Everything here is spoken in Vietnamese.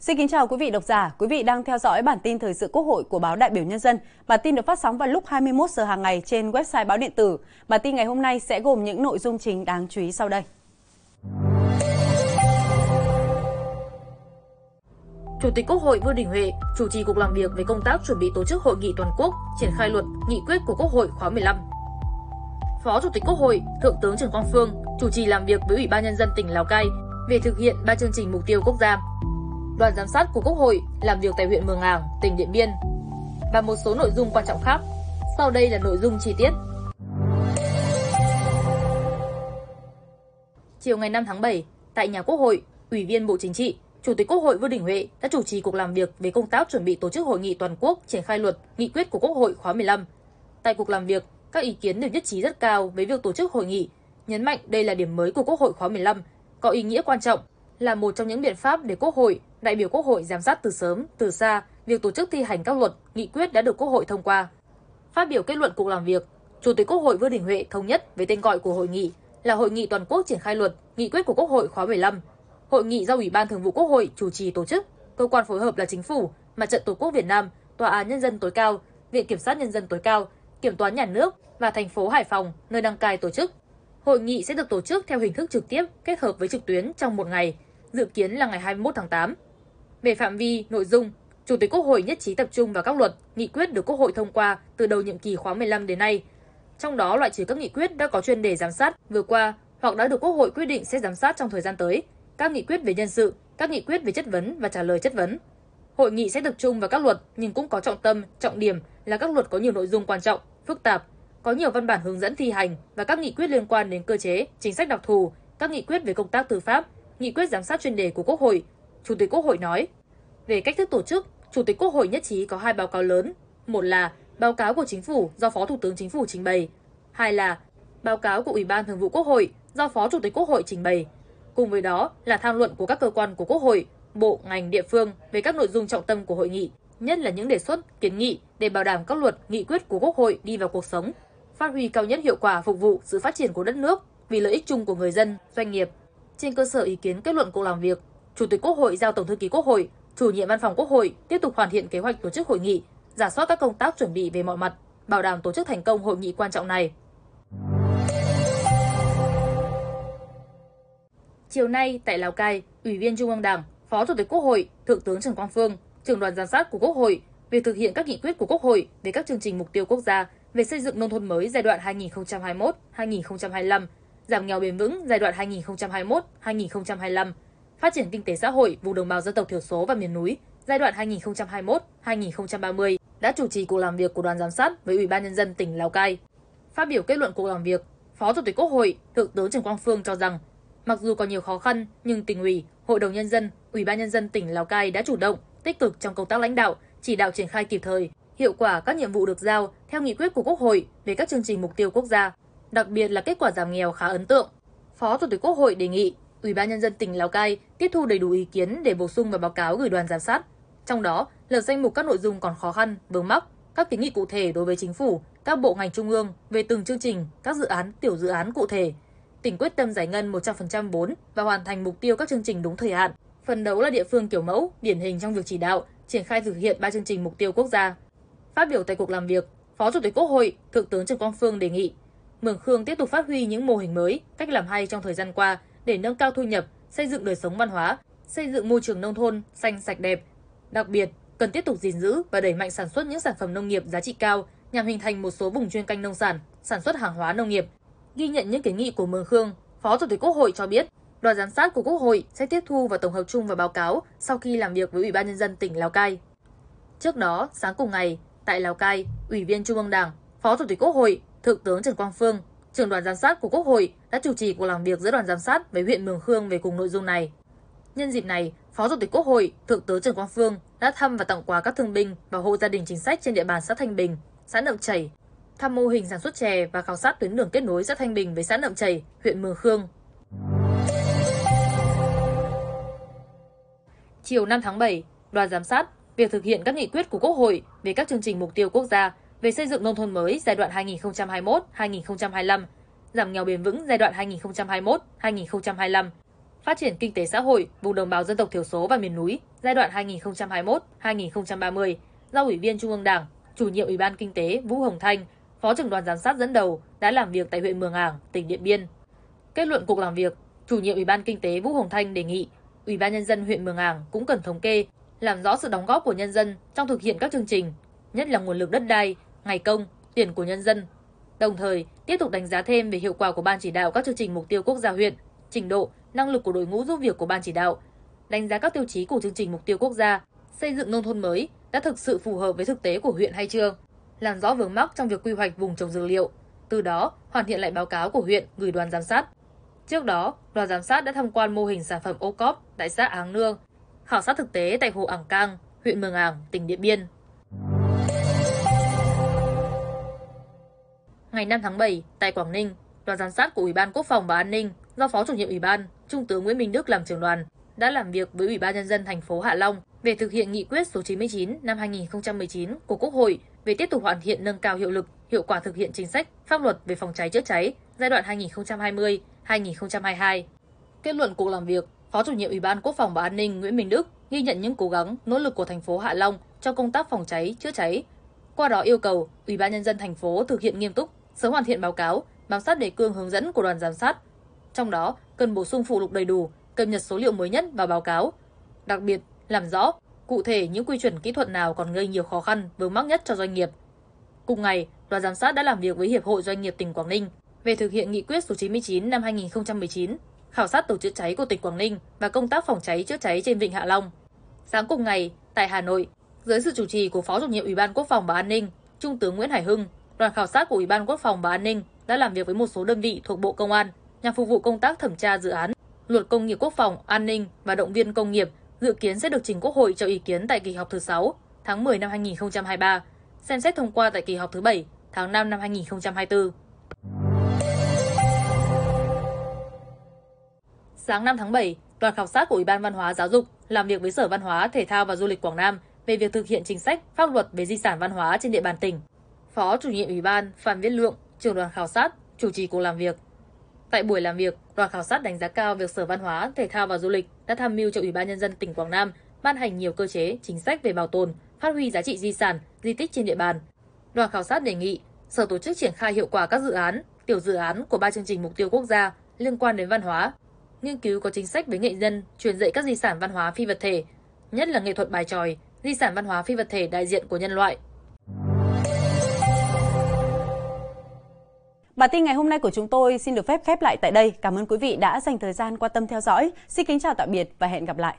Xin kính chào quý vị độc giả, quý vị đang theo dõi bản tin thời sự Quốc hội của báo Đại biểu Nhân dân. Bản tin được phát sóng vào lúc 21 giờ hàng ngày trên website báo điện tử. Bản tin ngày hôm nay sẽ gồm những nội dung chính đáng chú ý sau đây. Chủ tịch Quốc hội Vương Đình Huệ chủ trì cuộc làm việc về công tác chuẩn bị tổ chức hội nghị toàn quốc triển khai luật, nghị quyết của Quốc hội khóa 15. Phó Chủ tịch Quốc hội, Thượng tướng Trần Quang Phương chủ trì làm việc với Ủy ban nhân dân tỉnh Lào Cai về thực hiện ba chương trình mục tiêu quốc gia. Đoàn giám sát của Quốc hội làm việc tại huyện Mường Ảng, tỉnh Điện Biên và một số nội dung quan trọng khác. Sau đây là nội dung chi tiết. Chiều ngày 5 tháng 7, tại nhà Quốc hội, Ủy viên Bộ Chính trị, Chủ tịch Quốc hội Vương Đình Huệ đã chủ trì cuộc làm việc về công tác chuẩn bị tổ chức hội nghị toàn quốc triển khai luật, nghị quyết của Quốc hội khóa 15. Tại cuộc làm việc, các ý kiến đều nhất trí rất cao với việc tổ chức hội nghị, nhấn mạnh đây là điểm mới của Quốc hội khóa 15, có ý nghĩa quan trọng, là một trong những biện pháp để Quốc hội, đại biểu Quốc hội giám sát từ sớm, từ xa việc tổ chức thi hành các luật, nghị quyết đã được Quốc hội thông qua. Phát biểu kết luận cuộc làm việc, Chủ tịch Quốc hội Vương Đình Huệ thống nhất về tên gọi của hội nghị là Hội nghị toàn quốc triển khai luật, nghị quyết của Quốc hội khóa 15. Hội nghị do Ủy ban Thường vụ Quốc hội chủ trì tổ chức, cơ quan phối hợp là Chính phủ, Mặt trận Tổ quốc Việt Nam, Tòa án Nhân dân tối cao, Viện Kiểm sát Nhân dân tối cao, Kiểm toán Nhà nước và thành phố Hải Phòng, nơi đăng cai tổ chức. Hội nghị sẽ được tổ chức theo hình thức trực tiếp kết hợp với trực tuyến trong một ngày, dự kiến là ngày 21 tháng 8. Về phạm vi, nội dung, Chủ tịch Quốc hội nhất trí tập trung vào các luật, nghị quyết được Quốc hội thông qua từ đầu nhiệm kỳ khóa 15 đến nay. Trong đó loại trừ các nghị quyết đã có chuyên đề giám sát vừa qua hoặc đã được Quốc hội quyết định sẽ giám sát trong thời gian tới, các nghị quyết về nhân sự, các nghị quyết về chất vấn và trả lời chất vấn. Hội nghị sẽ tập trung vào các luật nhưng cũng có trọng tâm, trọng điểm là các luật có nhiều nội dung quan trọng, phức tạp, có nhiều văn bản hướng dẫn thi hành và các nghị quyết liên quan đến cơ chế, chính sách đặc thù, các nghị quyết về công tác tư pháp, nghị quyết giám sát chuyên đề của Quốc hội. Chủ tịch Quốc hội nói, về cách thức tổ chức, Chủ tịch Quốc hội nhất trí có hai báo cáo lớn. Một là báo cáo của Chính phủ do Phó Thủ tướng Chính phủ trình bày. Hai là báo cáo của Ủy ban Thường vụ Quốc hội do Phó Chủ tịch Quốc hội trình bày. Cùng với đó là tham luận của các cơ quan của Quốc hội, bộ, ngành, địa phương về các nội dung trọng tâm của hội nghị, nhất là những đề xuất, kiến nghị để bảo đảm các luật, nghị quyết của Quốc hội đi vào cuộc sống, phát huy cao nhất hiệu quả phục vụ sự phát triển của đất nước vì lợi ích chung của người dân, doanh nghiệp. Trên cơ sở ý kiến kết luận cuộc làm việc, Chủ tịch Quốc hội giao Tổng thư ký Quốc hội, chủ nhiệm văn phòng Quốc hội tiếp tục hoàn thiện kế hoạch tổ chức hội nghị, giả soát các công tác chuẩn bị về mọi mặt, bảo đảm tổ chức thành công hội nghị quan trọng này. Chiều nay tại Lào Cai, Ủy viên Trung ương Đảng, Phó Chủ tịch Quốc hội, Thượng tướng Trần Quang Phương, trưởng đoàn giám sát của Quốc hội về thực hiện các nghị quyết của Quốc hội về các chương trình mục tiêu quốc gia về xây dựng nông thôn mới giai đoạn 2021-2025, giảm nghèo bền vững giai đoạn 2021-2025, phát triển kinh tế xã hội vùng đồng bào dân tộc thiểu số và miền núi giai đoạn 2021-2030 đã chủ trì cuộc làm việc của đoàn giám sát với Ủy ban nhân dân tỉnh Lào Cai. Phát biểu kết luận cuộc làm việc, Phó Chủ tịch Quốc hội, Thượng tướng Trần Quang Phương cho rằng, mặc dù còn nhiều khó khăn nhưng tỉnh ủy, Hội đồng nhân dân, Ủy ban nhân dân tỉnh Lào Cai đã chủ động, tích cực trong công tác lãnh đạo, chỉ đạo triển khai kịp thời, hiệu quả các nhiệm vụ được giao theo nghị quyết của Quốc hội về các chương trình mục tiêu quốc gia, đặc biệt là kết quả giảm nghèo khá ấn tượng. Phó Chủ tịch Quốc hội đề nghị Ủy ban nhân dân tỉnh Lào Cai tiếp thu đầy đủ ý kiến để bổ sung vào báo cáo gửi đoàn giám sát. Trong đó, lập danh mục các nội dung còn khó khăn, vướng mắc, các kiến nghị cụ thể đối với chính phủ, các bộ ngành trung ương về từng chương trình, các dự án, tiểu dự án cụ thể. Tỉnh quyết tâm giải ngân 100% vốn và hoàn thành mục tiêu các chương trình đúng thời hạn. Phần đấu là địa phương kiểu mẫu, điển hình trong việc chỉ đạo, triển khai thực hiện ba chương trình mục tiêu quốc gia. Phát biểu tại cuộc làm việc, Phó Chủ tịch Quốc hội, Thượng tướng Trần Quang Phương đề nghị Mường Khương tiếp tục phát huy những mô hình mới, cách làm hay trong thời gian qua để nâng cao thu nhập, xây dựng đời sống văn hóa, xây dựng môi trường nông thôn xanh sạch đẹp. Đặc biệt, cần tiếp tục gìn giữ và đẩy mạnh sản xuất những sản phẩm nông nghiệp giá trị cao nhằm hình thành một số vùng chuyên canh nông sản, sản xuất hàng hóa nông nghiệp. Ghi nhận những kiến nghị của Mường Khương, Phó Chủ tịch Quốc hội cho biết, đoàn giám sát của Quốc hội sẽ tiếp thu và tổng hợp chung vào báo cáo sau khi làm việc với Ủy ban nhân dân tỉnh Lào Cai. Trước đó, sáng cùng ngày, tại Lào Cai, Ủy viên Trung ương Đảng, Phó Chủ tịch Quốc hội, Thượng tướng Trần Quang Phương trưởng đoàn giám sát của Quốc hội đã chủ trì cuộc làm việc giữa đoàn giám sát với huyện Mường Khương về cùng nội dung này. Nhân dịp này, Phó Chủ tịch Quốc hội, Thượng tướng Trần Quang Phương đã thăm và tặng quà các thương binh và hộ gia đình chính sách trên địa bàn xã Thanh Bình, xã Nậm Chảy, thăm mô hình sản xuất chè và khảo sát tuyến đường kết nối xã Thanh Bình với xã Nậm Chảy, huyện Mường Khương. Chiều 5 tháng 7, đoàn giám sát việc thực hiện các nghị quyết của Quốc hội về các chương trình mục tiêu quốc gia về xây dựng nông thôn mới giai đoạn 2021-2025, giảm nghèo bền vững giai đoạn 2021-2025, Phát triển kinh tế xã hội vùng đồng bào dân tộc thiểu số và miền núi giai đoạn 2021-2030 do Ủy viên Trung ương Đảng, chủ nhiệm Ủy ban Kinh tế Vũ Hồng Thanh, Phó trưởng đoàn giám sát dẫn đầu đã làm việc tại huyện Mường Ảng, tỉnh Điện Biên. Kết luận cuộc làm việc, chủ nhiệm Ủy ban Kinh tế Vũ Hồng Thanh đề nghị Ủy ban nhân dân huyện Mường Ảng cũng cần thống kê, làm rõ sự đóng góp của nhân dân trong thực hiện các chương trình, nhất là nguồn lực đất đai, ngày công, tiền của nhân dân. Đồng thời, tiếp tục đánh giá thêm về hiệu quả của ban chỉ đạo các chương trình mục tiêu quốc gia huyện, trình độ, năng lực của đội ngũ giúp việc của ban chỉ đạo, đánh giá các tiêu chí của chương trình mục tiêu quốc gia, xây dựng nông thôn mới đã thực sự phù hợp với thực tế của huyện hay chưa, làm rõ vướng mắc trong việc quy hoạch vùng trồng dược liệu, từ đó hoàn thiện lại báo cáo của huyện gửi đoàn giám sát. Trước đó, đoàn giám sát đã tham quan mô hình sản phẩm ô cóp tại xã Áng Nương, khảo sát thực tế tại hồ Ảng Cang, huyện Mường Ảng, tỉnh Điện Biên. Ngày 5 tháng 7, tại Quảng Ninh, đoàn giám sát của Ủy ban Quốc phòng và An ninh do Phó chủ nhiệm Ủy ban, Trung tướng Nguyễn Minh Đức làm trưởng đoàn đã làm việc với Ủy ban nhân dân thành phố Hạ Long về thực hiện nghị quyết số 99 năm 2019 của Quốc hội về tiếp tục hoàn thiện nâng cao hiệu lực, hiệu quả thực hiện chính sách, pháp luật về phòng cháy chữa cháy giai đoạn 2020-2022. Kết luận cuộc làm việc, Phó chủ nhiệm Ủy ban Quốc phòng và An ninh Nguyễn Minh Đức ghi nhận những cố gắng, nỗ lực của thành phố Hạ Long trong công tác phòng cháy chữa cháy. Qua đó yêu cầu Ủy ban nhân dân thành phố thực hiện nghiêm túc, sớm hoàn thiện báo cáo, bám sát đề cương hướng dẫn của đoàn giám sát. Trong đó, cần bổ sung phụ lục đầy đủ, cập nhật số liệu mới nhất vào báo cáo. Đặc biệt, làm rõ cụ thể những quy chuẩn kỹ thuật nào còn gây nhiều khó khăn vướng mắc nhất cho doanh nghiệp. Cùng ngày, đoàn giám sát đã làm việc với Hiệp hội Doanh nghiệp tỉnh Quảng Ninh về thực hiện nghị quyết số 99 năm 2019, khảo sát tổ chữa cháy của tỉnh Quảng Ninh và công tác phòng cháy chữa cháy trên Vịnh Hạ Long. Sáng cùng ngày, tại Hà Nội, dưới sự chủ trì của Phó chủ nhiệm Ủy ban Quốc phòng và An ninh, Trung tướng Nguyễn Hải Hưng, đoàn khảo sát của Ủy ban Quốc phòng và An ninh đã làm việc với một số đơn vị thuộc Bộ Công an nhằm phục vụ công tác thẩm tra dự án Luật Công nghiệp Quốc phòng, An ninh và động viên công nghiệp dự kiến sẽ được trình Quốc hội cho ý kiến tại kỳ họp thứ 6 tháng 10 năm 2023, xem xét thông qua tại kỳ họp thứ 7 tháng 5 năm 2024. Sáng 5 tháng 7, đoàn khảo sát của Ủy ban Văn hóa Giáo dục làm việc với Sở Văn hóa, Thể thao và Du lịch Quảng Nam về việc thực hiện chính sách, pháp luật về di sản văn hóa trên địa bàn tỉnh. Phó chủ nhiệm Ủy ban Phan Viết Lượng, trưởng đoàn khảo sát, chủ trì cuộc làm việc. Tại buổi làm việc, đoàn khảo sát đánh giá cao việc Sở Văn hóa, Thể thao và Du lịch đã tham mưu cho Ủy ban nhân dân tỉnh Quảng Nam ban hành nhiều cơ chế, chính sách về bảo tồn, phát huy giá trị di sản, di tích trên địa bàn. Đoàn khảo sát đề nghị Sở tổ chức triển khai hiệu quả các dự án, tiểu dự án của ba chương trình mục tiêu quốc gia liên quan đến văn hóa, nghiên cứu có chính sách với nghệ nhân truyền dạy các di sản văn hóa phi vật thể, nhất là nghệ thuật bài tròi, di sản văn hóa phi vật thể đại diện của nhân loại. Bản tin ngày hôm nay của chúng tôi xin được phép khép lại tại đây. Cảm ơn quý vị đã dành thời gian quan tâm theo dõi. Xin kính chào tạm biệt và hẹn gặp lại.